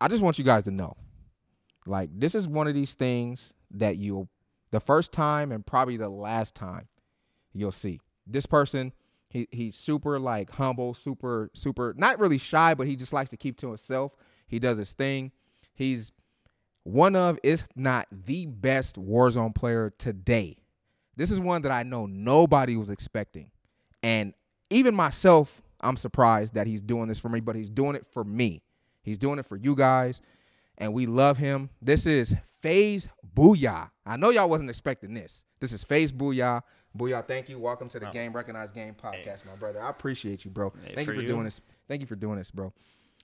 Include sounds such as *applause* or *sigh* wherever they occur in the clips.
I just want you guys to know, like this is one of these things that you'll the first time and probably the last time, you'll see this person. He he's super like humble, super super not really shy, but he just likes to keep to himself. He does his thing. He's one of, if not the best Warzone player today. This is one that I know nobody was expecting. And even myself, I'm surprised that he's doing this for me, but he's doing it for me. He's doing it for you guys, and we love him. This is FaZe Booya. I know y'all wasn't expecting this. This is FaZe Booya. Booya, thank you. Welcome to the Oh. Game Recognized Game podcast, my brother. I appreciate you, bro. Hey, thank you for for you. doing this. Thank you for doing this, bro.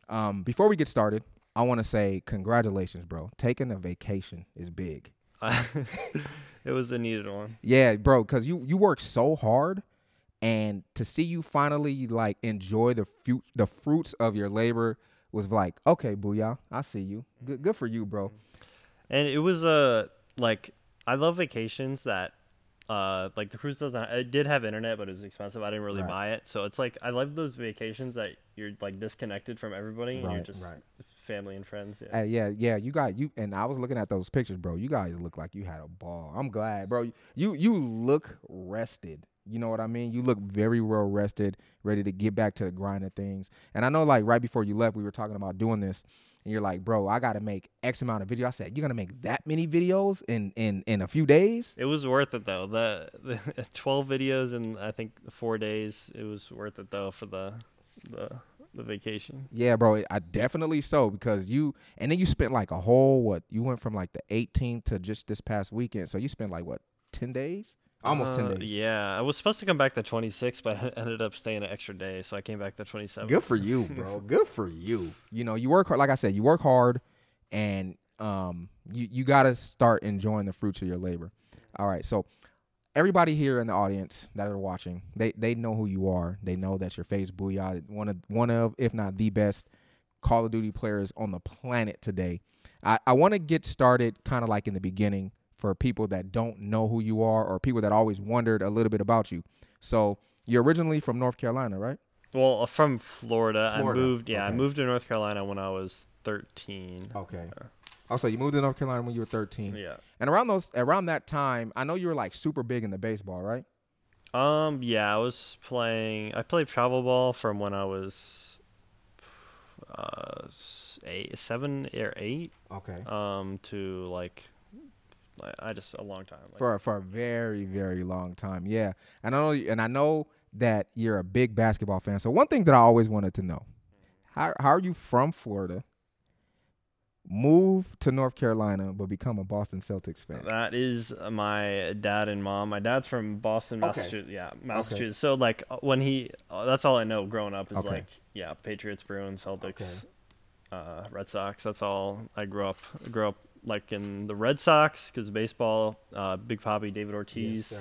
Um, before we get started, I want to say congratulations, bro. Taking a vacation is big. *laughs* it was a needed one. Yeah, bro, because you you work so hard, and to see you finally like enjoy the fu- the fruits of your labor was like, okay, Booya, I see you. Good good for you, bro. And it was uh, like I love vacations that uh like the cruise doesn't it did have internet but it was expensive. I didn't really Right. buy it. So it's like I love those vacations that you're like disconnected from everybody and you're just right. family and friends. Yeah. Uh, yeah, yeah, you got you, and I was looking at those pictures, bro. You guys look like you had a ball. I'm glad, bro. You you look rested. You know what I mean? You look very well rested, ready to get back to the grind of things. And I know, like right before you left, we were talking about doing this, and you're like, bro, I got to make X amount of video. I said, you're gonna make that many videos in in in a few days? It was worth it though. The, the *laughs* 12 videos in I think 4 days. It was worth it though for the the the vacation. Yeah, bro. I definitely so because you, and then you spent like a whole what? You went from like the 18th to just this past weekend, so you spent like what? 10 days? Almost 10 Uh, days. Yeah, I was supposed to come back the 26th, but *laughs* I ended up staying an extra day, so I came back the 27th. Good for you, bro. *laughs* Good for you. You know, you work hard. Like I said, you work hard, and um, you you got to start enjoying the fruits of your labor. All right, so everybody here in the audience that are watching, they they know who you are. They know that you're FaZe Booya, one of one of, if not the best, Call of Duty players on the planet today. I, I want to get started kind of like in the beginning for people that don't know who you are or people that always wondered a little bit about you. So you're originally from North Carolina, right? Well, uh, from Florida. Florida, I moved. Yeah, I moved to North Carolina when I was 13. Okay. Oh, so you moved to North Carolina when you were 13. Yeah. And around those around that time, I know you were like super big in the baseball, right? Um. Yeah, I was playing. I played travel ball from when I was, uh, eight, seven or eight. Okay. Um. To like, I- I just a long time. Like, For for a very very long time. Yeah. And I know and I know that you're a big basketball fan. So one thing that I always wanted to know. How how are you from Florida? Move to North Carolina but become a Boston Celtics fan. That is my dad and mom. My dad's from Boston, Okay. Massachusetts. Yeah, Massachusetts. So like uh, when he, uh, that's all I know growing up is Okay. like yeah, Patriots, Bruins, Celtics, uh, Red Sox. That's all I grew up. Grew up like in the Red Sox because baseball. Uh, Big Papi, David Ortiz,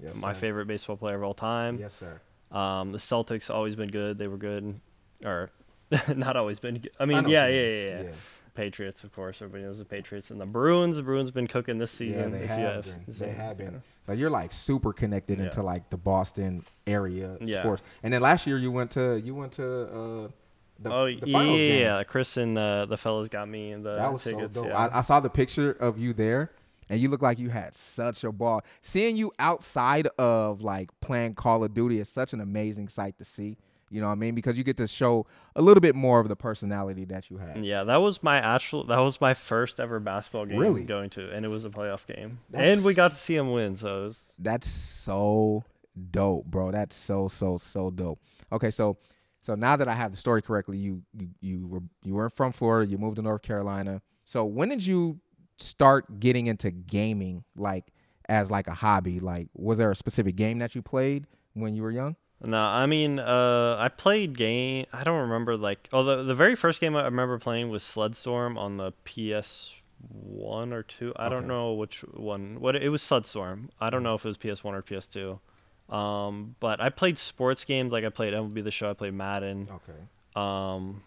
Yes, my favorite baseball player of all time. Yes, sir. Um, the Celtics always been good. They were good, or *laughs* not always been. Good. I mean, I know yeah, yeah, yeah, yeah. Patriots, of course. Everybody knows the Patriots and the Bruins. The Bruins been cooking this Yeah, season. they have you have been. They have been. So you're like super connected Yeah. into like the Boston area Yeah. sports. And then last year you went to you went to uh the, oh the yeah, game. Chris and uh, the fellas got me in the That was tickets. so dope. yeah. I, I saw the picture of you there, and you look like you had such a ball. Seeing you outside of like playing Call of Duty is such an amazing sight to see. You know what I mean? Because you get to show a little bit more of the personality that you have. yeah, that was my actual. That was my first ever basketball game Really? going to, and it was a playoff game, That's- and we got to see him win. So it was, That's so dope, bro. That's so so so dope. Okay, so so now that I have the story correctly, you you you were you weren't from Florida, you moved to North Carolina. So when did you start getting into gaming like as like a hobby? Like was there a specific game that you played when you were young? No, I mean, uh, I played game. I don't remember like. Oh, the the very first game I remember playing was Sledstorm on the PS one or two. I Okay. don't know which one. What it was Sledstorm. I don't know if it was PS one or PS two. Um, but I played sports games like I played MLB The Show. I played Madden. Okay. Um,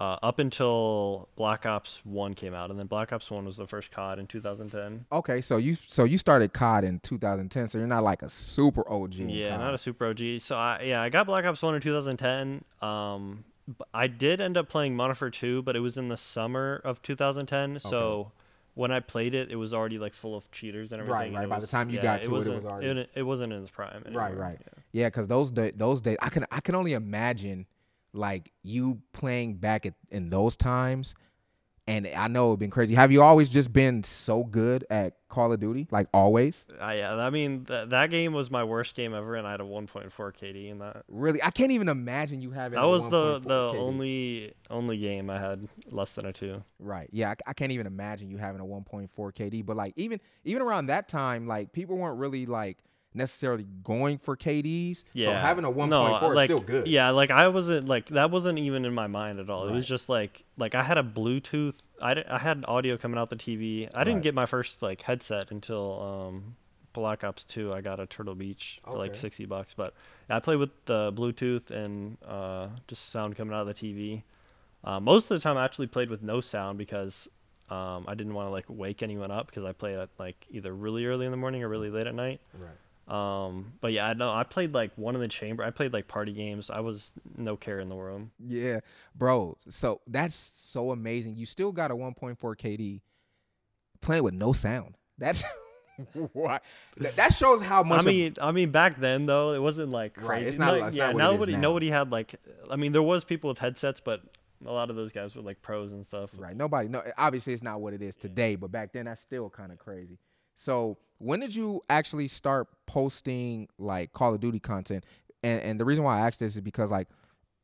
uh, up until Black Ops One came out, and then Black Ops One was the first COD in 2010. Okay, so you so you started COD in 2010, so you're not like a super OG. Yeah, COD. not a super OG. So I yeah, I got Black Ops One in 2010. Um, I did end up playing Warfare 2, but it was in the summer of 2010. So when I played it, it was already like full of cheaters and everything. Right, right. it By the time you yeah, got to it, it wasn't- was already- It, it wasn't in its prime. Right, anymore, right. yeah. Yeah, because those day, those days, I can I can only imagine like you playing back at, in those times, and I know it'd been crazy. Have you always just been so good at Call of Duty, like always? Uh, yeah, I mean th- that game was my worst game ever, and I had a 1.4 KD in that. Really, I can't even imagine you having. That a was the the KD. only only game I had less than a two. Right. Yeah, I, I can't even imagine you having a 1.4 KD. But like even even around that time, like people weren't really like necessarily going for KDs. Yeah, So having a 1.4 no, is like, still good. Yeah, like I wasn't like that wasn't even in my mind at all. It was just like like I had a Bluetooth. I, I had audio coming out the TV. I didn't get my first like headset until um, Black Ops Two. I got a Turtle Beach for like sixty bucks. But I played with the Bluetooth and uh, just sound coming out of the TV. Uh, most of the time, I actually played with no sound because um, I didn't want to like wake anyone up because I played at like either really early in the morning or really late at night. Right. Um, but yeah, I know I played like one in the chamber. I played like party games. I was no care in the world. Yeah, bro. So that's so amazing. You still got a 1.4 KD playing with no sound. *laughs* That's what that, that shows how much. I of- mean, I mean, back then though, it wasn't like Right, crazy. it's not- No- it's yeah, not what it is nobody, now. nobody had like. I mean, there was people with headsets, but a lot of those guys were like pros and stuff. right. Nobody. No. Obviously, it's not what it is today. But back then, that's still kind of crazy. So when did you actually start posting like Call of Duty content? And and the reason why I asked this is because like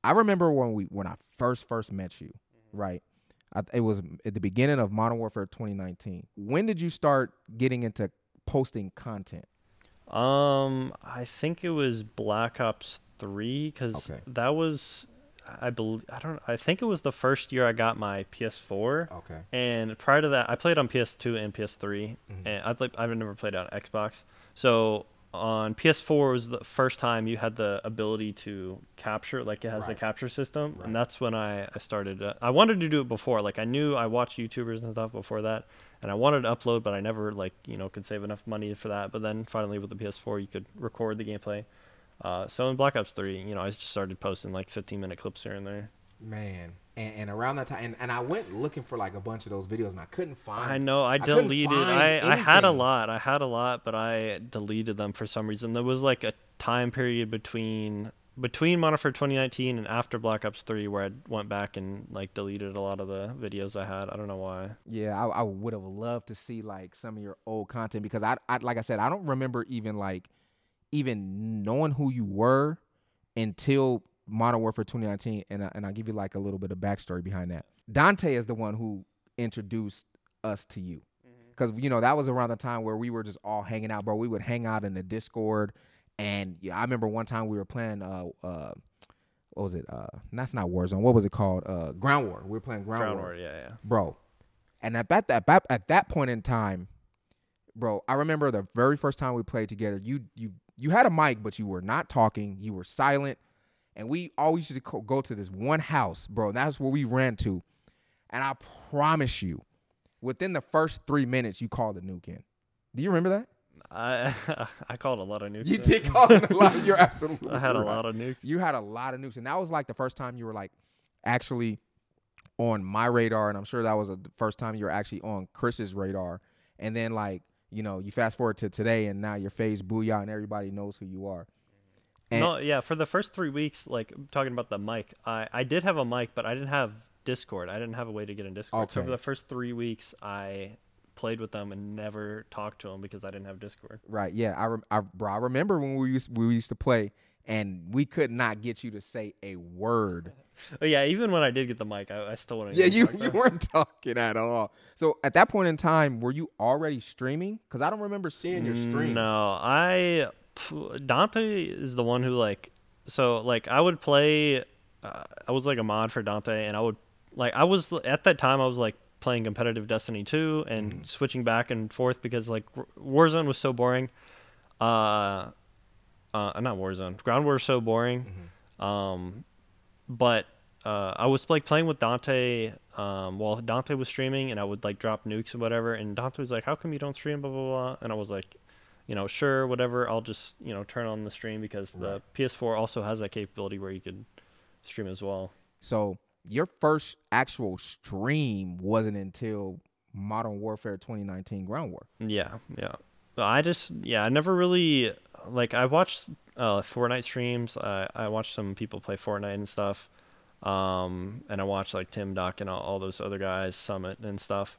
I remember when we when I first first met you, Mm-hmm. right? I, it was at the beginning of Modern Warfare 2019. When did you start getting into posting content? Um, I think it was Black Ops Three because Okay. that was, I believe, I don't, I think it was the first year I got my PS4. Okay. And prior to that, I played on PS2 and PS3, Mhm. and I'd like I've never played on Xbox. So on PS4 was the first time you had the ability to capture, like it has the capture system, Right. and that's when I I started. Uh, I wanted to do it before, like I knew I watched YouTubers and stuff before that, and I wanted to upload, but I never like you know could save enough money for that. But then finally with the PS4, you could record the gameplay. Uh, so in Black Ops 3, you know, I just started posting like 15 minute clips here and there. Man, and, and around that time, and, and I went looking for like a bunch of those videos, and I couldn't find. I know. I deleted. find I, I had a lot. I had a lot, but I deleted them for some reason. There was like a time period between between Modern Warfare 2019 and after Black Ops 3 where I went back and like deleted a lot of the videos I had. I don't know why. Yeah, I, I would have loved to see like some of your old content because I, I, like I said, I don't remember even like even knowing who you were until Modern Warfare 2019, and I, and I'll give you like a little bit of backstory behind that. Dante is the one who introduced us to you because you know that was around the time where we were just all hanging out, bro. We would hang out in the Discord, and yeah, I remember one time we were playing uh uh. What was it? Uh, that's not Warzone. What was it called? Uh, Ground War. We were playing Ground, Ground War War, yeah, yeah. bro. And at that, at that at that point in time, bro, I remember the very first time we played together. You you you had a mic, but you were not talking. You were silent, and we always used to go to this one house, bro. And that's where we ran to. And I promise you, within the first three minutes, you called the nuke in. Do you remember that? I *laughs* I called a lot of nukes. You in. did call a lot. You're *laughs* absolutely. I had a lot of nukes. You had a lot of nukes, and that was like the first time you were like actually on my radar, and I'm sure that was the first time you were actually on Chris's radar. And then like you know, you fast forward to today, and now your FaZe Booya, and everybody knows who you are. And no, yeah. For the first three weeks, like talking about the mic, I I did have a mic, but I didn't have Discord. I didn't have a way to get in Discord. So for the first three weeks, I played with them and never talked to them because I didn't have Discord. right, yeah, I, rem- I bro, I remember when we used we used to play, and we could not get you to say a word. But yeah, even when I did get the mic, I, I still wouldn't. Yeah, you you *laughs* weren't talking at all. So at that point in time, were you already streaming? Because I don't remember seeing your stream. No, I Dante is the one who like so like I would play. Uh, I was like a mod for Dante, and I would like I was at that time I was like playing competitive Destiny 2 and Mm-hmm. switching back and forth because like Warzone was so boring. Uh, uh, not Warzone. Ground War is so boring. Mm-hmm. Um, but uh, I was like playing with Dante um, while Dante was streaming, and I would like drop nukes or whatever. And Dante was like, "How come you don't stream?" Blah blah blah. And I was like, you know, sure, whatever. I'll just you know turn on the stream because the PS4 also has that capability where you could stream as well. So your first actual stream wasn't until Modern Warfare 2019 Ground War. Yeah, yeah. I just yeah, I never really like I watched uh Fortnite streams. I I watched some people play Fortnite and stuff. Um and I watched like Tim Doc and all, all those other guys Summit and stuff.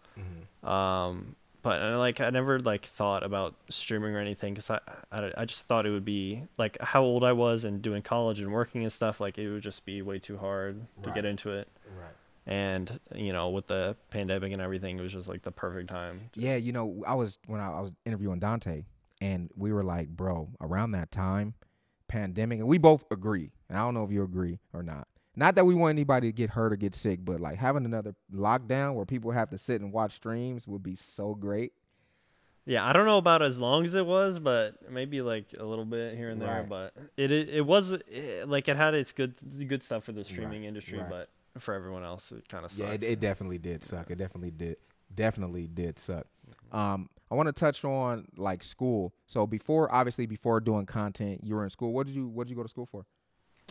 Um but uh, like I never like thought about streaming or anything cuz I, I I just thought it would be like how old I was and doing college and working and stuff like it would just be way too hard to get into it. Right. And you know, with the pandemic and everything, it was just like the perfect time. Yeah, you know, I was when I, I was interviewing Dante, and we were like, bro, around that time, pandemic, and we both agree. And I don't know if you agree or not. Not that we want anybody to get hurt or get sick, but like having another lockdown where people have to sit and watch streams would be so great. Yeah, I don't know about as long as it was, but maybe like a little bit here and there. Right. But it it, it was it, like it had its good good stuff for the streaming Right, industry, right. but for everyone else, it kind of Yeah, it, it definitely did suck. It definitely did. Definitely did suck. Um, I want to touch on like school. So before, obviously, before doing content, you were in school. What did you What did you go to school for?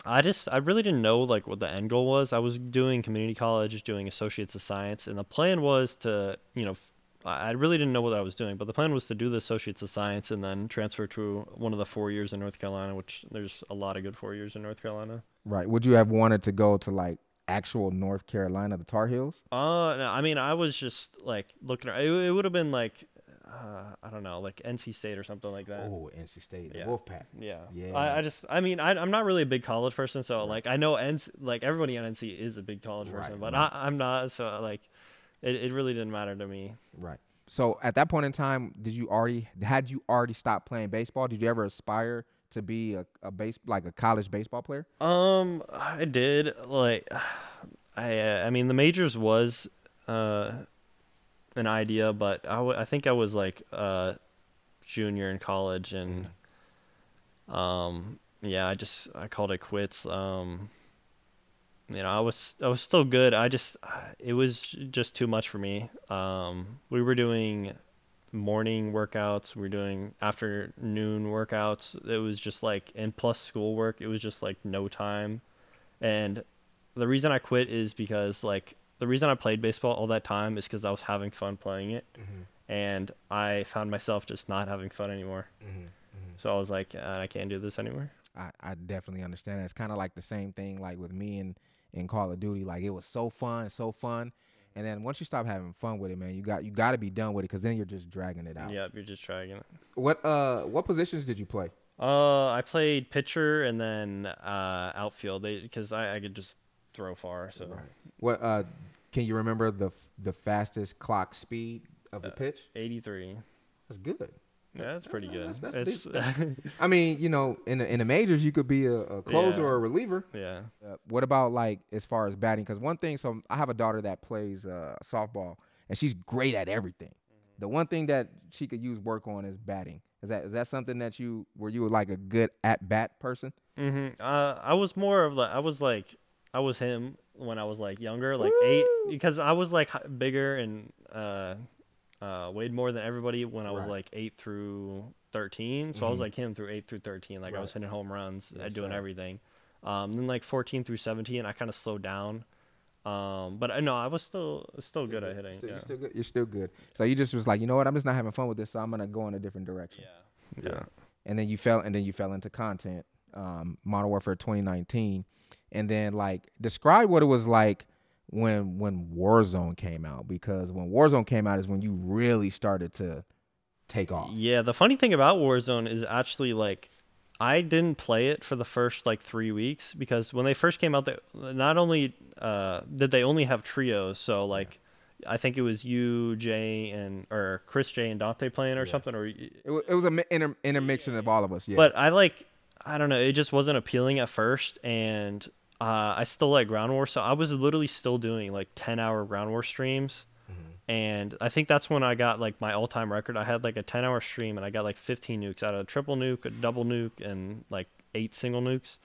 I just I really didn't know like what the end goal was. I was doing community college, doing associates of science, and the plan was to you know. I really didn't know what I was doing, but the plan was to do the associates of science and then transfer to one of the four years in North Carolina, which there's a lot of good four years in North Carolina. Right. Would you have wanted to go to like actual North Carolina, the Tar Heels? Uh, no, I mean, I was just like looking. It, it would have been like, uh, I don't know, like NC State or something like that. Oh, NC State, the Yeah. Wolfpack. Yeah. Yeah. I, I just, I mean, I, I'm not really a big college person, so like I know NC, like everybody on NC is a big college person, Right, but right. I, I'm not. So like, it, it really didn't matter to me. Right. So at that point in time, did you already had you already stopped playing baseball? Did you ever aspire to be a, a base like a college baseball player? Um, I did like, I, uh, I mean, the majors was, uh, an idea, but I, w- I think I was like, uh, junior in college and, um, yeah, I just I called it quits. Um, you know, I was I was still good. I just it was just too much for me. Um, we were doing morning workouts. we are doing afternoon workouts. It was just like and plus schoolwork. It was just like no time. And the reason I quit is because like the reason I played baseball all that time is because I was having fun playing it, mm-hmm. and I found myself just not having fun anymore. Mm-hmm. Mm-hmm. So I was like, uh, I can't do this anymore. I, I definitely understand. that. It's kind of like the same thing like with me and in Call of Duty. Like it was so fun, so fun, and then once you stop having fun with it, man, you got you got to be done with it because then you're just dragging it out. Yep, you're just dragging it. What uh what positions did you play? Uh, I played pitcher and then uh, outfield because I, I could just throw far. So What uh can you remember the the fastest clock speed of a Uh, pitch? 83. That's good. Yeah, that's pretty good. That's- that's it's. *laughs* I mean, you know, in the in the majors, you could be a, a closer Yeah. or a reliever. yeah. Uh, what about like as far as batting? Because one thing, so I have a daughter that plays uh, softball, and she's great at everything. The one thing that she could use work on is batting. Is that is that something that you were you like a good at bat person? hmm Uh, I was more of like I was like I was him when I was like younger, like eight, because I was like bigger and uh, uh, weighed more than everybody when I was Right. like eight through thirteen. So I was Mhm. like him through eight through thirteen. Like I was hitting home runs, uh, Yes, doing sir. everything. Um, then like fourteen through seventeen, I kind of slowed down. Um, but I know I was still still good at hitting. Still, yeah. You're still good. You're still good. So you just was like, you know what? I'm just not having fun with this, so I'm gonna go in a different direction. yeah. Yeah. and then you fell and then you fell into content um modern warfare 2019 and then like describe what it was like when when warzone came out because when warzone came out is when you really started to take off. Yeah, the funny thing about Warzone is actually like I didn't play it for the first like three weeks because when they first came out, they, not only uh, did they only have trios, so like I think it was you, Jay, and or Chris Jay and Dante playing or Yeah. something, or it, it was a mi- inter, intermixture of all of us yeah. But I like I don't know, it just wasn't appealing at first, and uh, I still like Ground War, so I was literally still doing like ten hour Ground War streams. And I think that's when I got like my all time record. I had like a 10 hour stream and I got like 15 nukes out of a triple nuke, a double nuke, and like eight single nukes.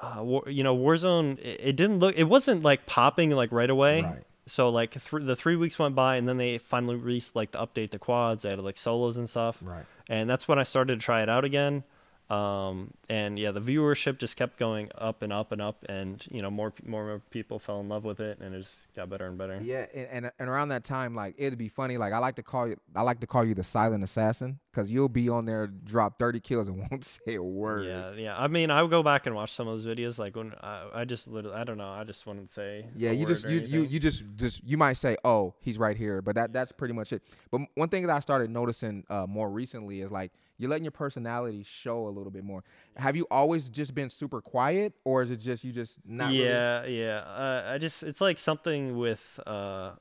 Uh, war, you know, Warzone, it, it didn't look, it wasn't like popping like right away. Right. So like th- the three weeks went by and then they finally released like the update to quads. They had like solos and stuff right and that's when I started to try it out again. Um, and yeah, the viewership just kept going up and up and up, and you know more more, more people fell in love with it, and it just got better and better. Yeah, and, and and around that time, like it'd be funny. Like I like to call you, I like to call you the silent assassin because you'll be on there, drop thirty kills and *laughs* won't say a word. Yeah, yeah. I mean, I would go back and watch some of those videos. Like when I, I just literally, I don't know, I just wouldn't say. Yeah, you just you, you you just just you might say, "Oh, he's right here," but that that's pretty much it. But one thing that I started noticing uh, more recently is like you're letting your personality show a little bit more. Have you always just been super quiet, or is it just you just not? really- yeah, yeah. Uh, I just it's like something with uh,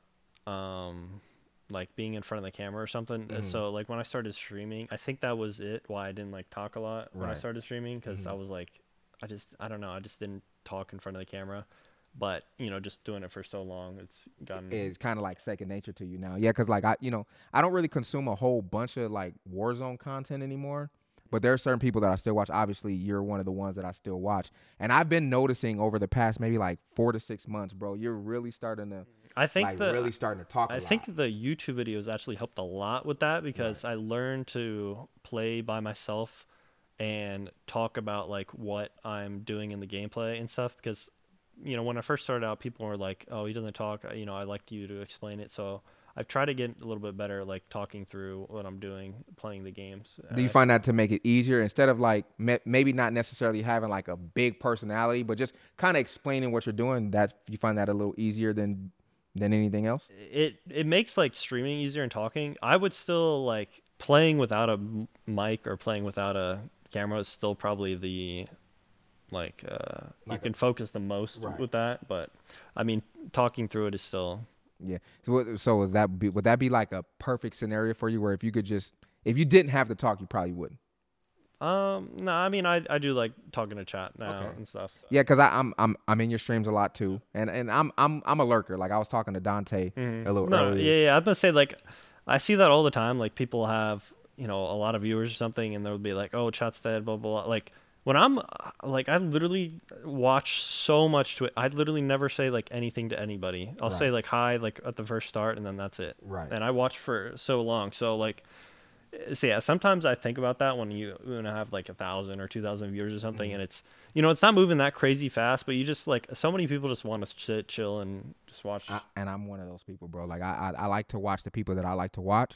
um, like being in front of the camera or something. Mhm. So like when I started streaming, I think that was it. Why I didn't like talk a lot when I started streaming because I Mhm. was like, I just I don't know, I just didn't talk in front of the camera. But you know, just doing it for so long, it's gotten. is kind of like second nature to you now. Yeah, because like I, you know, I don't really consume a whole bunch of like Warzone content anymore. But there are certain people that I still watch. Obviously, you're one of the ones that I still watch, and I've been noticing over the past maybe like four to six months, bro. You're really starting to I think like the really starting to talk. I I think the YouTube videos actually helped a lot with that because I learned to play by myself and talk about like what I'm doing in the gameplay and stuff because you know when I first started out people were like oh he doesn't talk you know I like you to explain it so I've tried to get a little bit better like talking through what I'm doing playing the games Do you Uh, find that to make it easier instead of like me- maybe not necessarily having like a big personality, but just kind of explaining what you're doing? That you find that a little easier than than anything else? it it makes like streaming easier and talking. I would still like playing without a mic or playing without a camera is still probably the like uh you Like a- can focus the most Right. with that, but I mean talking through it is still Yeah. So, what, so is that be, would that be like a perfect scenario for you, where if you could just if you didn't have to talk, you probably wouldn't? um no, I mean I I do like talking to chat now Okay. and stuff. so. Yeah, because I'm I'm I'm in your streams a lot too, and and I'm I'm I'm a lurker. Like I was talking to Dante Mhm. a little no, earlier. yeah, yeah, I was gonna say like I see that all the time. Like people have you know a lot of viewers or something, and they'll be like, "Oh, chat's dead," blah blah. blah. Like when I'm uh, like I literally watch so much to it. I literally never say like anything to anybody. I'll say like hi like at the first start, and then that's it. Right. And I watch for so long, so like. So yeah, sometimes I think about that when you when I have like a thousand or two thousand viewers or Mm-hmm. something, and it's you know it's not moving that crazy fast, but you just like so many people just want to sit, chill, and just watch. I, and I'm one of those people, bro. Like I, I I like to watch the people that I like to watch,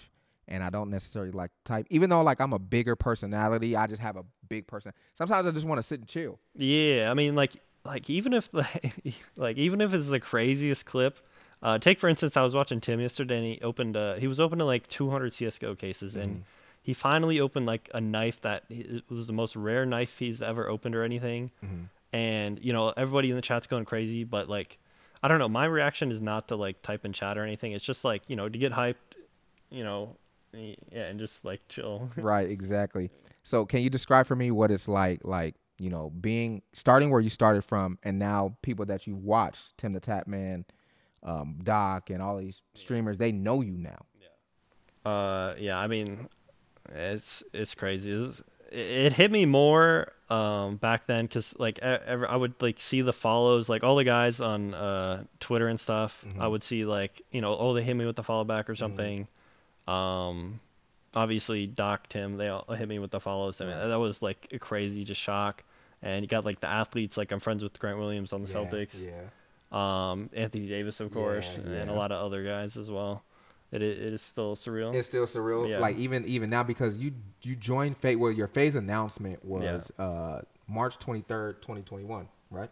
and I don't necessarily like type. Even though like I'm a bigger personality, I just have a big person. Sometimes I just want to sit and chill. Yeah, I mean, like, like even if the, *laughs* like even if it's the craziest clip, uh, take for instance, I was watching Tim yesterday, and he opened, uh, he was opening like 200 CS:GO cases, Mm-hmm. and he finally opened like a knife that it was the most rare knife he's ever opened or anything, Mm-hmm. and you know everybody in the chat's going crazy, but like, I don't know, my reaction is not to like type in chat or anything. It's just like you know to get hyped, you know, yeah, and just like chill. *laughs* right, exactly. So can you describe for me what it's like, like you know, being starting where you started from, and now people that you watch, TimTheTatman, um, Doc, and all these streamers, they know you now. Uh, yeah, I mean, it's it's crazy. It's, it, it hit me more um back then because like ever I would like see the follows like all the guys on uh Twitter and stuff. I would see like you know oh they hit me with the follow back or something. Um, obviously docked him. they all hit me with the follows. I mean that was like a crazy just shock. And you got like the athletes like I'm friends with Grant Williams on the Celtics Yeah. um, Anthony Davis, of course, Yeah, and yeah. a lot of other guys as well. It it is still surreal. It's still surreal. Yeah. Like even even now because you you joined FaZe. Well, your FaZe announcement was uh March twenty third, twenty twenty one, right?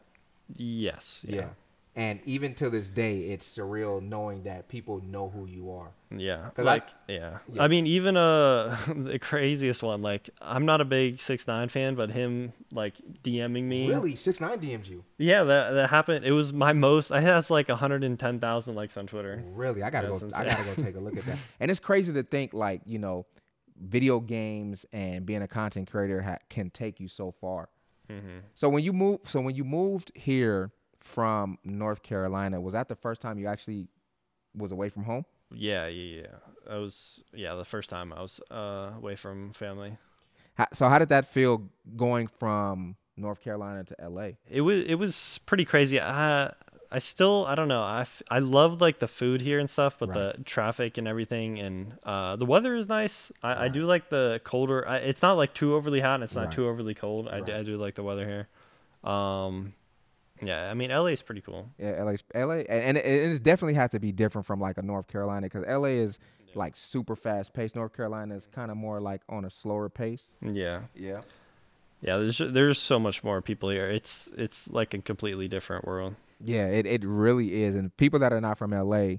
yes. Yeah. And even to this day, it's surreal knowing that people know who you are. Yeah. 'Cause I- Like yeah. Yeah. I mean, even uh *laughs* the craziest one. Like I'm not a big six nine fan, but him like DMing me. Really, six nine DM'd you. Yeah, that that happened. It was my most. I has like 110,000 likes on Twitter. Really, I gotta That's go. insane. I gotta go take a look at that. *laughs* And it's crazy to think like you know, video games and being a content creator ha- can take you so far. Mm-hmm. So when you move, so when you moved here from North Carolina, was that the first time you actually was away from home? Yeah, yeah, yeah. I was yeah the first time I was uh away from family. How, so how did that feel going from North Carolina to LA? It was it was pretty crazy. I I still I don't know. I, f- I love like the food here and stuff, but Right. the traffic and everything, and uh, the weather is nice. I, I do like the colder. I, it's not like too overly hot, and it's not Right. too overly cold. I, do, Right. I do like the weather here. Um, yeah, I mean LA is pretty cool. Yeah, LA's LA, and it, it it definitely has to be different from like a North Carolina because LA is like super fast paced. North Carolina is kind of more like on a slower pace. Yeah, Yeah. yeah. There's there's so much more people here. It's it's like a completely different world. Yeah, it, it really is. And people that are not from LA,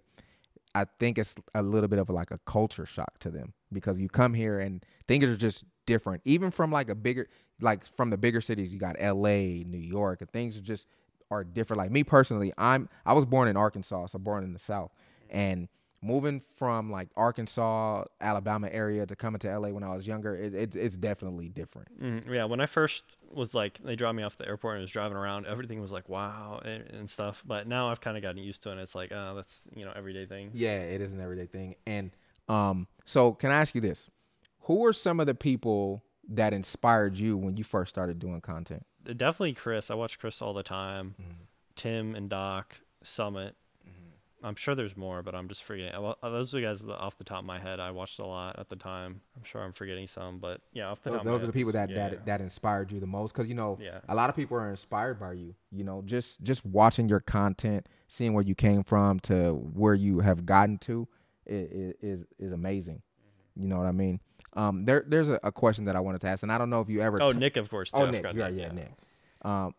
I think it's a little bit of like a culture shock to them because you come here and things are just different. Even from like a bigger, like from the bigger cities, you got LA, New York, and things are just are different. Like me personally, I'm I was born in Arkansas, so born in the South, and moving from like Arkansas, Alabama area to coming to LA when I was younger, it, it it's definitely different. Mm, yeah, when I first was like, they dropped me off the airport and I was driving around. Everything was like, wow, and, and stuff. But now I've kind of gotten used to it. And it's like, oh, that's you know, everyday thing. Yeah, it is an everyday thing. And um, so can I ask you this? Who are some of the people that inspired you when you first started doing content? Definitely Chris. I watch Chris all the time. Mm-hmm. Tim and Doc, Summit. I'm sure there's more, but I'm just forgetting. Uh, well, Those are the guys off the top of my head. I watched a lot at the time. I'm sure I'm forgetting some, but yeah, off the Those, top. of my those are the people that yeah, that that inspired you the most because you know Yeah. a lot of people are inspired by you. You know, just just watching your content, seeing where you came from to where you have gotten to, is is, is amazing. You know what I mean? Um, there there's a, a question that I wanted to ask, and I don't know if you ever. Oh, t- Nick, of course. Too. Oh, I Nick, forgot yeah, yeah, Nick. Um,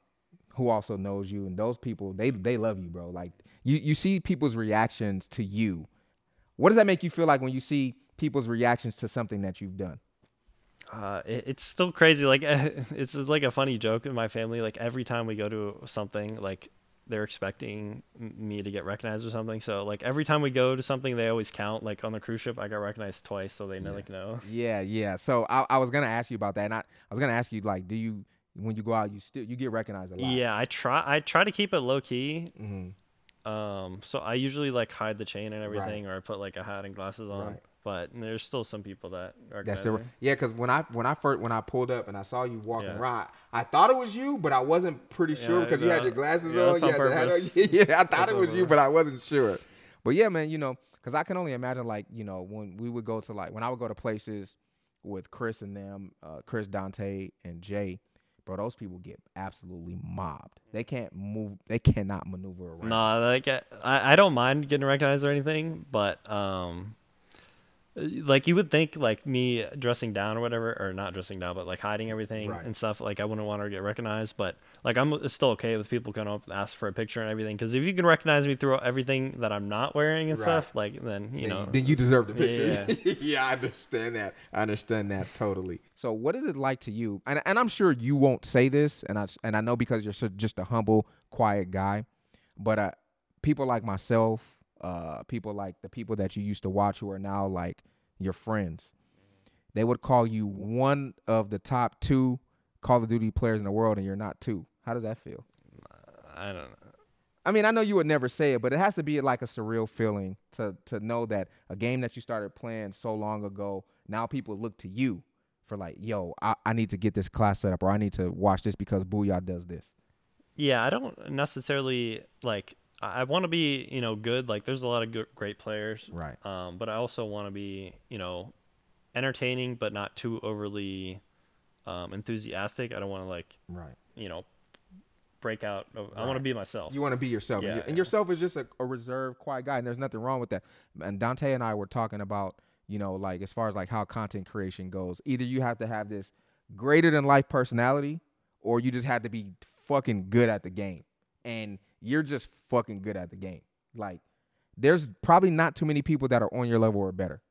who also knows you, and those people, they they love you, bro. Like you, you see people's reactions to you. What does that make you feel like when you see people's reactions to something that you've done? Uh, it, it's still crazy. Like *laughs* it's like a funny joke in my family. Like every time we go to something, like they're expecting me to get recognized or something. So like every time we go to something, they always count. Like on the cruise ship, I got recognized twice, so they know, Yeah. like know. *laughs* Yeah, yeah. So I, I was gonna ask you about that, and I, I was gonna ask you like, do you when you go out, you still you get recognized a lot? Yeah, I try. I try to keep it low key. hmm Um, so I usually like hide the chain and everything, or I put like a hat and glasses on. Right. But there's still some people that recognize That's the yeah. Because when I when I first when I pulled up and I saw you walking Yeah. around, I thought it was you, but I wasn't pretty sure Yeah, because you had your glasses Yeah, on. You on had the hat on. *laughs* Yeah, I thought That's it was you, but I wasn't sure. But yeah, man, you know, because I can only imagine like you know when we would go to like when I would go to places with Chris and them, uh, Chris, Dante, and Jay. Bro, those people get absolutely mobbed. They can't move. They cannot maneuver around. Nah, like I, I don't mind getting recognized or anything, but um, like you would think like me dressing down or whatever, or not dressing down, but like hiding everything Right. and stuff. Like I wouldn't want her to get recognized, but like I'm still okay with people coming up and ask for a picture and everything. Because if you can recognize me through everything that I'm not wearing and Right. stuff, like then you then, know. then you deserve the picture. Yeah. *laughs* Yeah. I understand that. I understand that totally. So, what is it like to you? And, and I'm sure you won't say this, and I and I know because you're so, just a humble, quiet guy. But uh, people like myself, uh, people like the people that you used to watch who are now like your friends, they would call you one of the top two Call of Duty players in the world, and you're not two. How does that feel? I don't know. I mean, I know you would never say it, but it has to be like a surreal feeling to to know that a game that you started playing so long ago, now people look to you for like, yo, I, I need to get this class set up, or I need to watch this because Booya does this. Yeah, I don't necessarily like. I, I want to be, you know, good. Like, there's a lot of good, great players. Right. Um, but I also want to be, you know, entertaining, but not too overly um, enthusiastic. I don't want to like, Right. you know, break out. Of, I Right. want to be myself. You want to be yourself, and, Yeah, and yeah. yourself is just a, a reserved, quiet guy, and there's nothing wrong with that. And Dante and I were talking about, you know, like as far as like how content creation goes, either you have to have this greater than life personality, or you just have to be fucking good at the game, and you're just fucking good at the game. Like, there's probably not too many people that are on your level or better.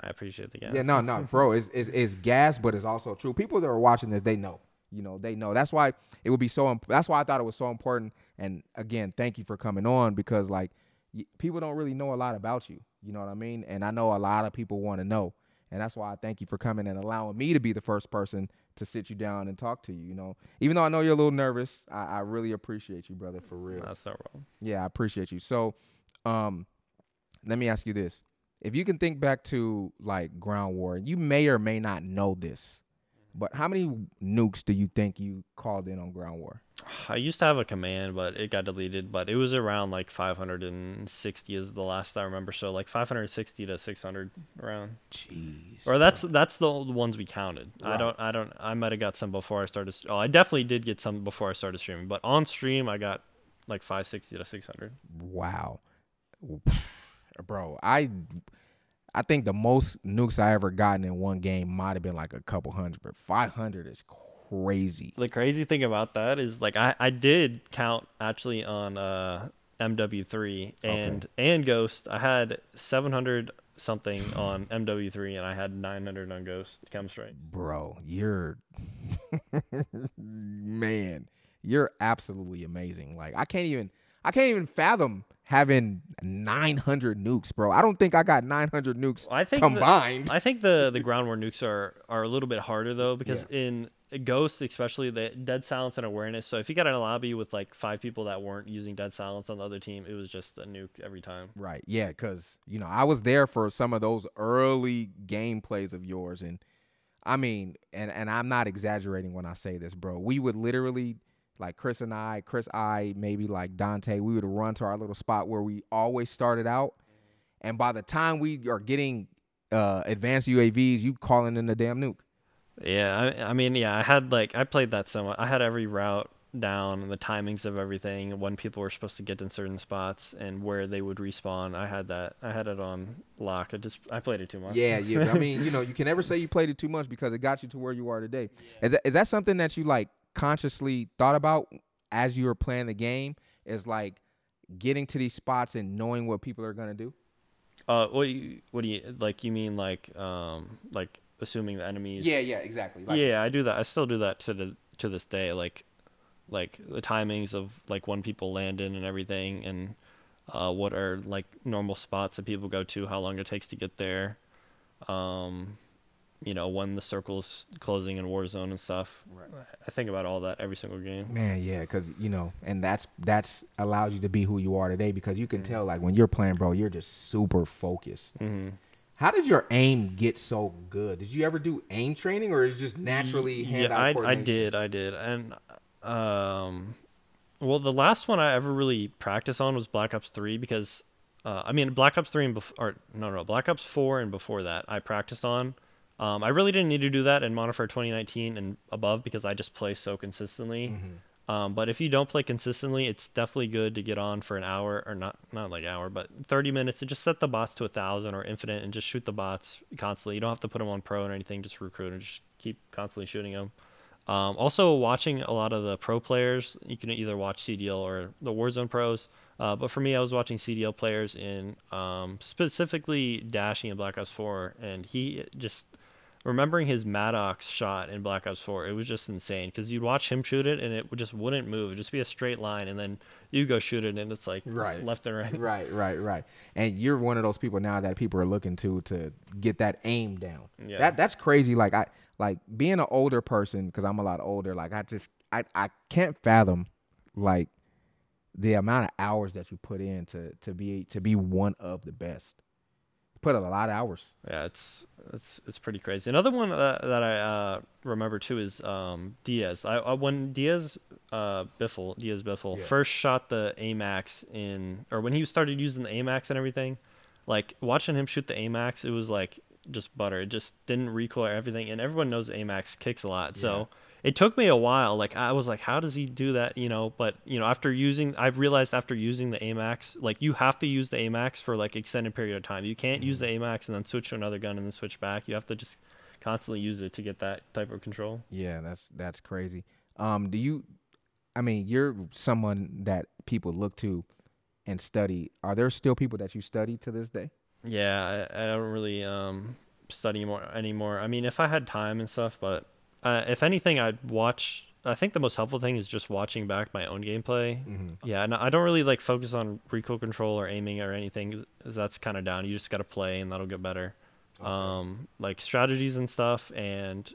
I appreciate the game. Yeah, no, no, bro, *laughs* it's, it's it's gas, but it's also true. People that are watching this, they know. You know, they know. That's why it would be so. Imp- that's why I thought it was so important. And again, thank you for coming on because like y- people don't really know a lot about you. You know what I mean? And I know a lot of people want to know, and that's why I thank you for coming and allowing me to be the first person to sit you down and talk to you. You know, even though I know you're a little nervous, I, I really appreciate you, brother, for real. That's no problem. Yeah, I appreciate you. So, um, let me ask you this: If you can think back to like Ground War, you may or may not know this, But how many nukes do you think you called in on Ground War? I used to have a command, but it got deleted. But it was around like 560 is the last I remember. So like 560 to 600 around. Jeez. Or that's that's the ones we counted. I don't I don't I might have got some before I started. Oh, I definitely did get some before I started streaming. But on stream, I got like 560 to 600. Wow. Bro, I I think the most nukes I ever gotten in one game might have been like a couple hundred, but 500 is crazy. The crazy thing about that is like I I did count actually on uh MW3 and and Ghost. I had 700 something *sighs* on MW3 and I had 900 on Ghost KEM strike. Bro, you're *laughs* man, you're absolutely amazing. Like I can't even I can't even fathom having 900 nukes, bro. I don't think I got 900 nukes I think the- combined. I think the the *laughs* ground war nukes are are a little bit harder though because in Ghost especially the dead silence and awareness. So if you got in a lobby with like five people that weren't using dead silence on the other team, it was just a nuke every time. Right. Yeah, because you know I was there for some of those early gameplays of yours, and I mean, and and I'm not exaggerating when I say this, bro. We would literally, like Chris and I, Chris, I, maybe like Dante, we would run to our little spot where we always started out, and by the time we are getting uh advanced UAVs, you calling in the damn nuke. Yeah, I, I mean, yeah, I had like I played that so much. I had every route down, and the timings of everything, when people were supposed to get in certain spots, and where they would respawn. I had that. I had it on lock. I just I played it too much. Yeah, yeah. I mean, you know, you can never *laughs* say you played it too much because it got you to where you are today. Is that is that something that you like consciously thought about as you were playing the game? Is like getting to these spots and knowing what people are gonna do? Uh, what do you what do you like? You mean like um like assuming the enemies? yeah, yeah, exactly. yeah, I do that. I still do that to the to this day. Like like the timings of like when people land in and everything, and uh, what are like normal spots that people go to, how long it takes to get there. Um, you know when the circle's closing in Warzone and stuff. Right. I think about all that every single game. Man, yeah, because you know, and that's that's allows you to be who you are today because you can tell like when you're playing, bro, you're just super focused. hmm How did your aim get so good? Did you ever do aim training, or is it just naturally hand yeah, eye I, I did, I did, and um, well, the last one I ever really practiced on was Black Ops Three because, uh, I mean, Black Ops Three and before, no, no, Black Ops Four and before that, I practiced on. Um, I really didn't need to do that in Warfare 2019 and above because I just play so consistently. Mm-hmm. Um, but if you don't play consistently, it's definitely good to get on for an hour or not, not like hour, but 30 minutes to just set the bots to a thousand or infinite and just shoot the bots constantly. You don't have to put them on pro or anything, just recruit and just keep constantly shooting them. Um, also, watching a lot of the pro players, you can either watch CDL or the Warzone pros. Uh, but for me, I was watching CDL players in um, specifically Dashy in Black Ops 4, and he just remembering his Maddox shot in Black Ops 4, it was just insane because you'd watch him shoot it and it would just wouldn't move. It'd just be a straight line, and then you go shoot it and it's like Right. left and right. right, right, right. And you're one of those people now that people are looking to to get that aim down. Yeah. That that's crazy. Like I like being an older person because I'm a lot older. Like I just I I can't fathom like the amount of hours that you put in to to be to be one of the best. Put a lot of hours. Yeah, it's it's it's pretty crazy. Another one that, that I uh, remember too is um, Diaz. I, I when Diaz uh, Biffle Diaz Biffle Yeah. first shot the Amax in, or when he started using the Amax and everything, like watching him shoot the Amax, it was like just butter. It just didn't recoil everything, and everyone knows Amax kicks a lot. So it took me a while. Like I was like, how does he do that? You know, but you know, after using, I realized after using the Amax, like you have to use the Amax for like extended period of time. You can't use the Amax and then switch to another gun and then switch back. You have to just constantly use it to get that type of control. Yeah, that's that's crazy. Um, do you? I mean, you're someone that people look to and study. Are there still people that you study to this day? Yeah, I, I don't really um study more anymore. I mean, if I had time and stuff, but uh, if anything, I'd watch. I think the most helpful thing is just watching back my own gameplay. Mm-hmm. Yeah, and I don't really like focus on recoil control or aiming or anything. That's kind of down. You just got to play, and that'll get better. Um, like strategies and stuff, and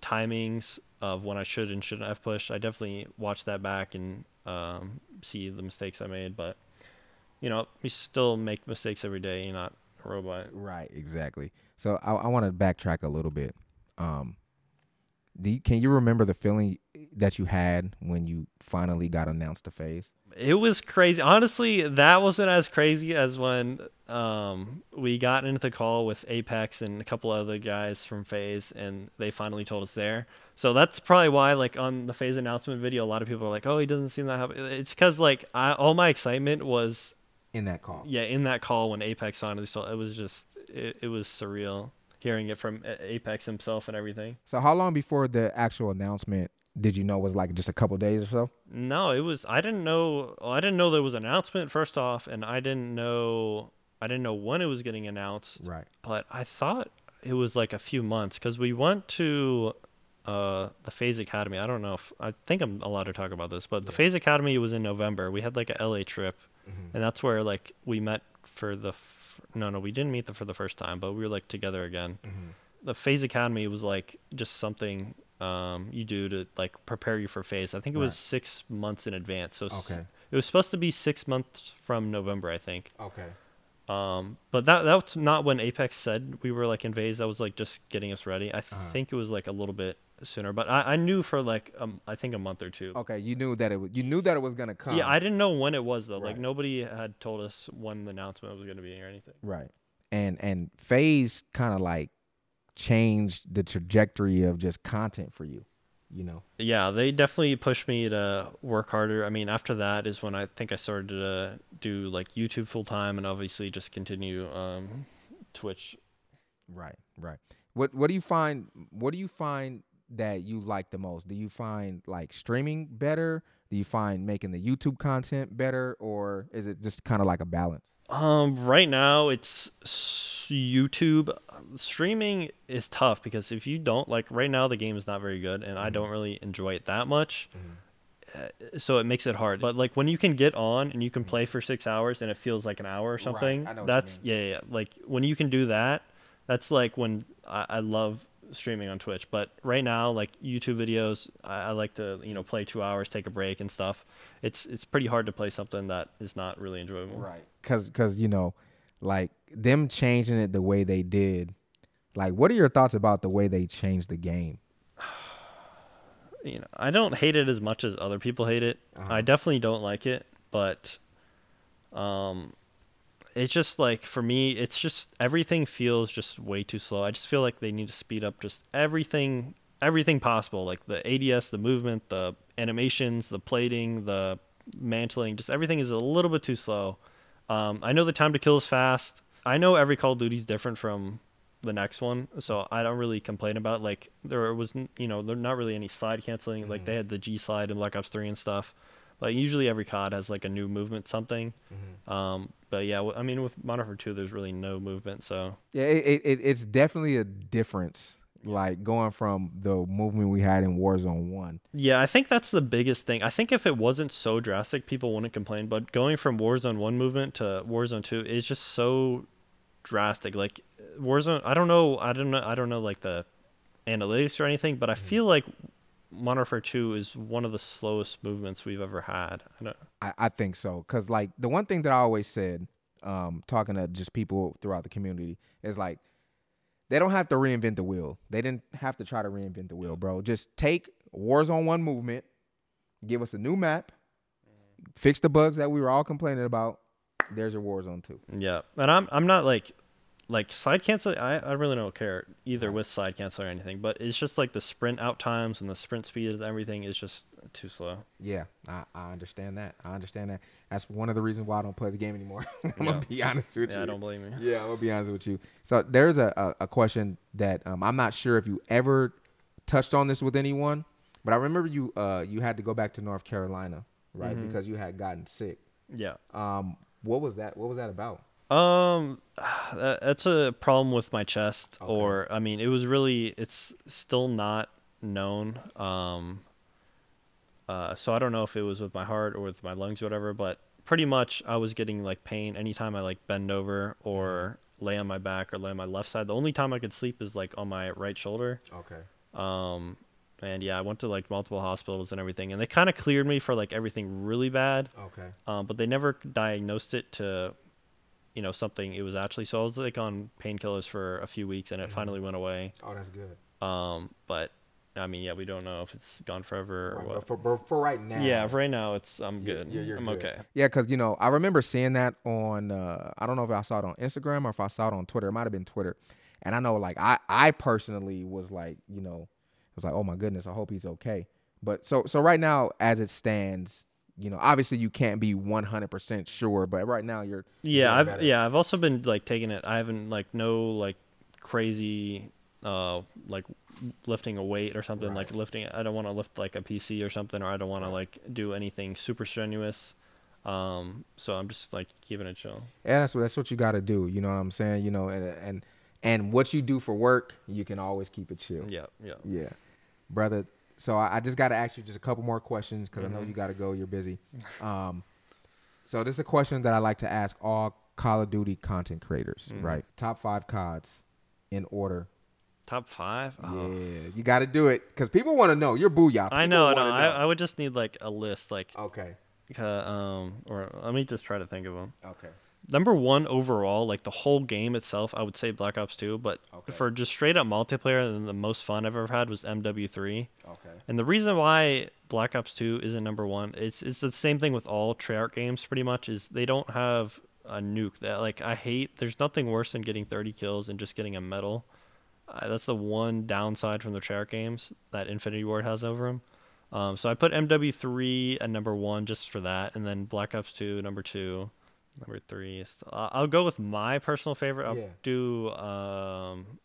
timings of when I should and shouldn't have pushed. I definitely watch that back and um, see the mistakes I made. But you know, we still make mistakes every day. You're not a robot. Right, exactly. So I, I want to backtrack a little bit. Um, you, can you remember the feeling that you had when you finally got announced to FaZe? It was crazy. Honestly, that wasn't as crazy as when um, we got into the call with Apex and a couple other guys from FaZe, and they finally told us there. So that's probably why, like on the FaZe announcement video, a lot of people are like, "Oh, he doesn't seem that happy." It's because like I, all my excitement was In that call. yeah in that call when Apex signed. So it was just it, it was surreal hearing it from Apex himself and everything. So how long before the actual announcement did you know was like just a couple days or so? No, it was. I didn't know. I didn't know there was an announcement first off, and I didn't know. I didn't know when it was getting announced. Right. But I thought it was like a few months because we went to uh, the FaZe Academy. I don't know if I think I'm allowed to talk about this, but the FaZe Academy was in November. We had like a LA trip, and that's where like we met for the. F- no, no, we didn't meet the, for the first time, but we were like together again. The FaZe Academy was like just something um, you do to like prepare you for FaZe. I think it was Right. six months in advance. So s- it was supposed to be six months from November, I think. Okay. Um, but that that's not when Apex said we were like in FaZe. That was like just getting us ready. I Uh-huh. think it was like a little bit sooner, but I, I knew for like um, I think a month or two. Okay. You knew that it was. You knew that it was gonna come. Yeah, I didn't know when it was though. Like nobody had told us when the announcement was going to be or anything. Right. And and FaZe kind of like changed the trajectory of just content for you. You know. Yeah, they definitely pushed me to work harder. I mean, after that is when I think I started to do like YouTube full time and obviously just continue um, Twitch. Right. Right. What What do you find? What do you find that you like the most? Do you find like streaming better? Do you find making the YouTube content better, or is it just kind of like a balance? Um, right now it's YouTube. Streaming is tough because if you don't like, right now the game is not very good, and I don't really enjoy it that much. Uh, So it makes it hard. But like when you can get on and you can play for six hours and it feels like an hour or something, I know that's yeah, yeah, yeah. Like when you can do that, that's like when I, I love streaming on Twitch. But right now, like YouTube videos, I, I like to you know play two hours, take a break and stuff. It's it's pretty hard to play something that is not really enjoyable. Right. Cause, cause you know, like them changing it the way they did. Like, what are your thoughts about the way they changed the game? *sighs* you know, I don't hate it as much as other people hate it. Uh-huh. I definitely don't like it, but um it's just like for me, it's just everything feels just way too slow. I just feel like they need to speed up just everything everything possible, like the ADS, the movement, the animations, the plating, the mantling, just everything is a little bit too slow. Um, I know the time to kill is fast. I know every Call of Duty is different from the next one, so I don't really complain about like there was you know there not really any slide canceling like they had the G slide in Black Ops Three and stuff. Like usually every COD has like a new movement something. Um, but yeah, I mean with Modern Warfare Two, there's really no movement, so Yeah, it, it it's definitely a difference. Like going from the movement we had in Warzone One. Yeah, I think that's the biggest thing. I think if it wasn't so drastic, people wouldn't complain. But going from Warzone one movement to Warzone two is just so drastic. Like Warzone, I don't know, I don't know, I don't know like the analytics or anything, but I feel like Modern Warfare two is one of the slowest movements we've ever had. I don't, I, I think so. Cause like the one thing that I always said, um, talking to just people throughout the community, is like they don't have to reinvent the wheel. They didn't have to try to reinvent the wheel, bro. Just take Warzone One movement, give us a new map, fix the bugs that we were all complaining about. There's your Warzone Two. yeah, and I'm I'm not like like side cancel. I I really don't care either with side cancel or anything, but it's just like the sprint out times and the sprint speed and everything is just too slow. Yeah, I, I understand that. I understand that. That's one of the reasons why I don't play the game anymore. *laughs* I'm Yeah. gonna be honest with Yeah, you. I don't blame you. Yeah, I'm gonna be honest with you. So there's a, a, a question that um, I'm not sure if you ever touched on this with anyone, but I remember you uh, you had to go back to North Carolina, right? Mhm. Because you had gotten sick. Yeah. Um, what was that? What was that about? Um, *sighs* that's a problem with my chest, Okay. or I mean, it was really, it's still not known. Um, uh, so I don't know if it was with my heart or with my lungs or whatever, but pretty much I was getting like pain anytime I like bend over or lay on my back or lay on my left side. The only time I could sleep is like on my right shoulder. Okay. Um, and yeah, I went to like multiple hospitals and everything, and they kind of cleared me for like everything really bad Okay. um, but they never diagnosed it to, you know, something it was actually. So I was like on painkillers for a few weeks, and it Mhm. finally went away. Oh, that's good. Um, but I mean, yeah, we don't know if it's gone forever or Right, what. but for, for for right now. Yeah, for right now, it's I'm good. yeah, you're I'm good. okay. Yeah, because you know I remember seeing that on uh, I don't know if I saw it on Instagram or if I saw it on Twitter. It might have been Twitter, and I know like I I personally was like you know it was like oh my goodness I hope he's okay. But so so right now as it stands, you know obviously you can't be one hundred percent sure, but right now you're Yeah, I've better. yeah, I've also been like taking it. I haven't like no like crazy uh like lifting a weight or something like lifting I don't want to lift like a PC or something or I don't want to like do anything super strenuous. Um so I'm just like keeping it chill. yeah that's what that's what you got to do. You know what I'm saying? You know and and and what you do for work, you can always keep it chill. Yeah, yeah. Yeah, brother. So I, I just got to ask you just a couple more questions because I know you got to go. You're busy. *laughs* Um, so this is a question that I like to ask all Call of Duty content creators. Mhm. Right, top five CODs in order. Top 5? Oh. Yeah, you got to do it because people want to know. You're Booya. I know, no. I, I would just need like a list like okay. uh, um or let me just try to think of them. Okay. Number one overall, like the whole game itself, I would say Black Ops 2. But Okay. for just straight up multiplayer, then the most fun I've ever had was MW3. Okay. And the reason why Black Ops 2 isn't number one, it's it's the same thing with all Treyarch games, pretty much. Is they don't have a nuke that like I hate. There's nothing worse than getting 30 kills and just getting a medal. Uh, that's the one downside from the Treyarch games that Infinity Ward has over them. Um, so I put MW3 at number one just for that, and then Black Ops 2 number two, number three. is- Uh, I'll go with my personal favorite. I'll Yeah. do. Um,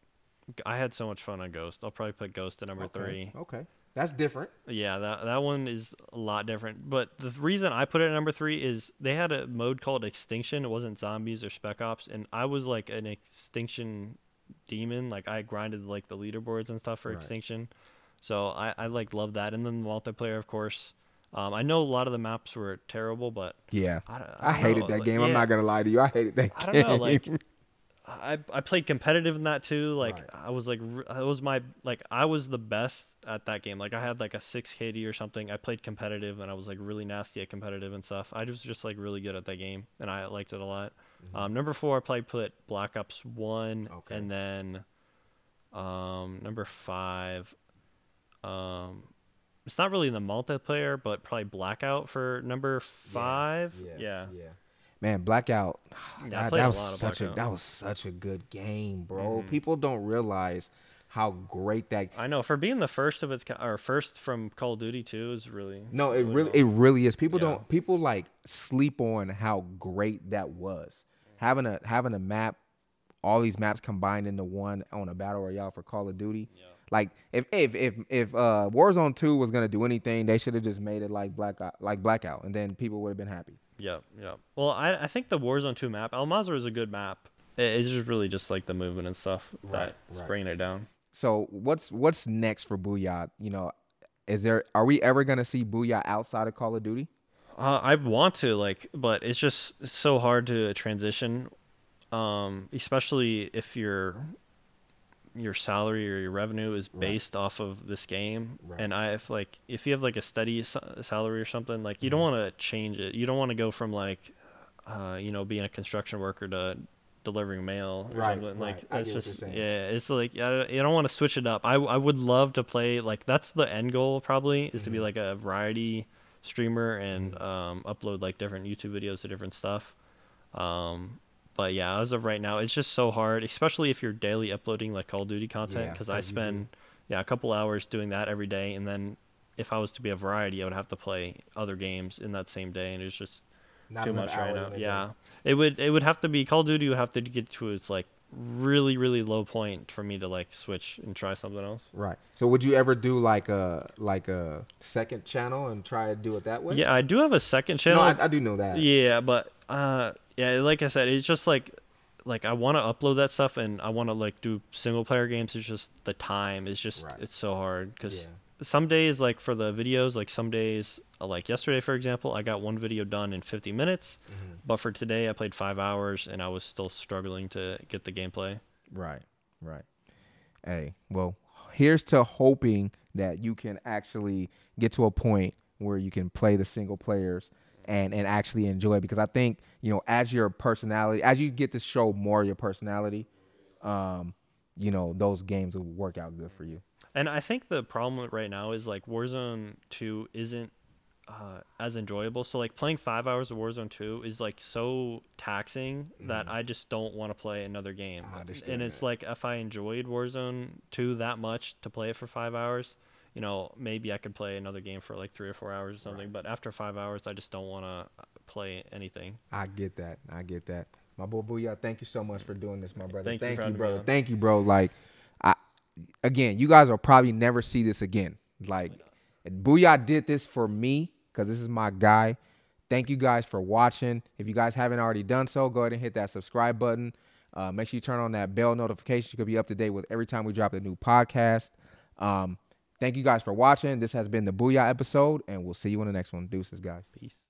I had so much fun on Ghost. I'll probably put Ghost at number okay. three. Okay. That's different. Yeah, that that one is a lot different. But the reason I put it at number three is they had a mode called Extinction. It wasn't zombies or Spec Ops, and I was like an Extinction demon. Like I grinded like the leaderboards and stuff for Right. Extinction. So I I like love that. And then the multiplayer, of course. Um, I know a lot of the maps were terrible, but Yeah. I, I, don't hated know, that like, game. I'm not gonna lie to you. I hated that I game. don't know, like *laughs* I I played competitive in that too. Like Right. I was like it was my like I was the best at that game. Like I had like a six KD or something. I played competitive and I was like really nasty at competitive and stuff. I was just like really good at that game and I liked it a lot. Um, number four, I played put Black Ops One, Okay. and then um, number five. Um, it's not really the multiplayer, but probably Blackout for number five. Yeah. Yeah. Man, Blackout. *sighs* Yeah, I that, a was lot of such a that was such a good game, bro. Mhm. People don't realize how great that. I know for being the first of its or first from Call of Duty 2 is really No, it really really it really is. People Yeah. don't people like sleep on how great that was. Having a having a map, all these maps combined into one on a battle royale for Call of Duty. Yeah. Like if if if if uh Warzone 2 was gonna do anything, they should have just made it like black like blackout, and then people would have been happy. Yeah, yeah. Well, I I think the Warzone 2 map, Al Mazrah is a good map. It- It's just really just like the movement and stuff Right, that's right. bringing it down. So what's what's next for Booya? You know, is there are we ever gonna see Booya outside of Call of Duty? Uh, I want to like, but it's just it's so hard to transition, um, especially if your your salary or your revenue is Right. based off of this game. Right. And I if like if you have like a steady sa- salary or something, like you don't Mm-hmm. want to change it. You don't want to go from like, uh, you know, being a construction worker to delivering mail or Right, something. right. Like I that's get what you're just yeah. It's like I don't, you don't want to switch it up. I I would love to play like that's the end goal probably is to be Mhm. like a variety streamer and um, upload like different YouTube videos to different stuff. Um, but yeah, as of right now, it's just so hard, especially if you're daily uploading like Call of Duty content. Because I 'cause you do. spend yeah a couple hours doing that every day, and then if I was to be a variety, I would have to play other games in that same day, and it's just Not too much right now. a day. Yeah, it would it would have to be Call of Duty would have to get to its like really really low point for me to like switch and try something else. Right. So would you ever do like a like a second channel and try to do it that way? Yeah, I do have a second No, channel. I, I do know that. Yeah, but uh, yeah, like I said, it's just like like I want to upload that stuff and I want to like do single player games. It's just the time is just Right. it's so hard because Yeah. Some days like for the videos, like some days uh, like yesterday for example, I got one video done in 50 minutes, Mhm. but for today I played five hours and I was still struggling to get the gameplay. Right. Right. Hey, well, here's to hoping that you can actually get to a point where you can play the single players and and actually enjoy it because I think, you know, as your personality, as you get to show more of your personality, um, you know, those games will work out good for you. And I think the problem right now is like Warzone 2 isn't uh, as enjoyable. So like playing five hours of Warzone 2 is like so taxing that I just don't want to play another game. Mm. And it's that. like if I enjoyed Warzone 2 that much to play it for five hours, you know, maybe I could play another game for like three or four hours or something. But after five hours, I just don't want to play anything. I get that. I get that. My boy Booya, thank you so much for doing this, my brother. Thank you Thank for you, brother. Thank you, bro. Like, again, you guys will probably never see this again. Like, Booya did this for me because this is my guy. Thank you guys for watching. If you guys haven't already done so, go ahead and hit that subscribe button. Uh, make sure you turn on that bell notification. You could be up to date with every time we drop a new podcast. Um, thank you guys for watching. This has been the Booya episode, and we'll see you in the next one. Deuces, guys. Peace.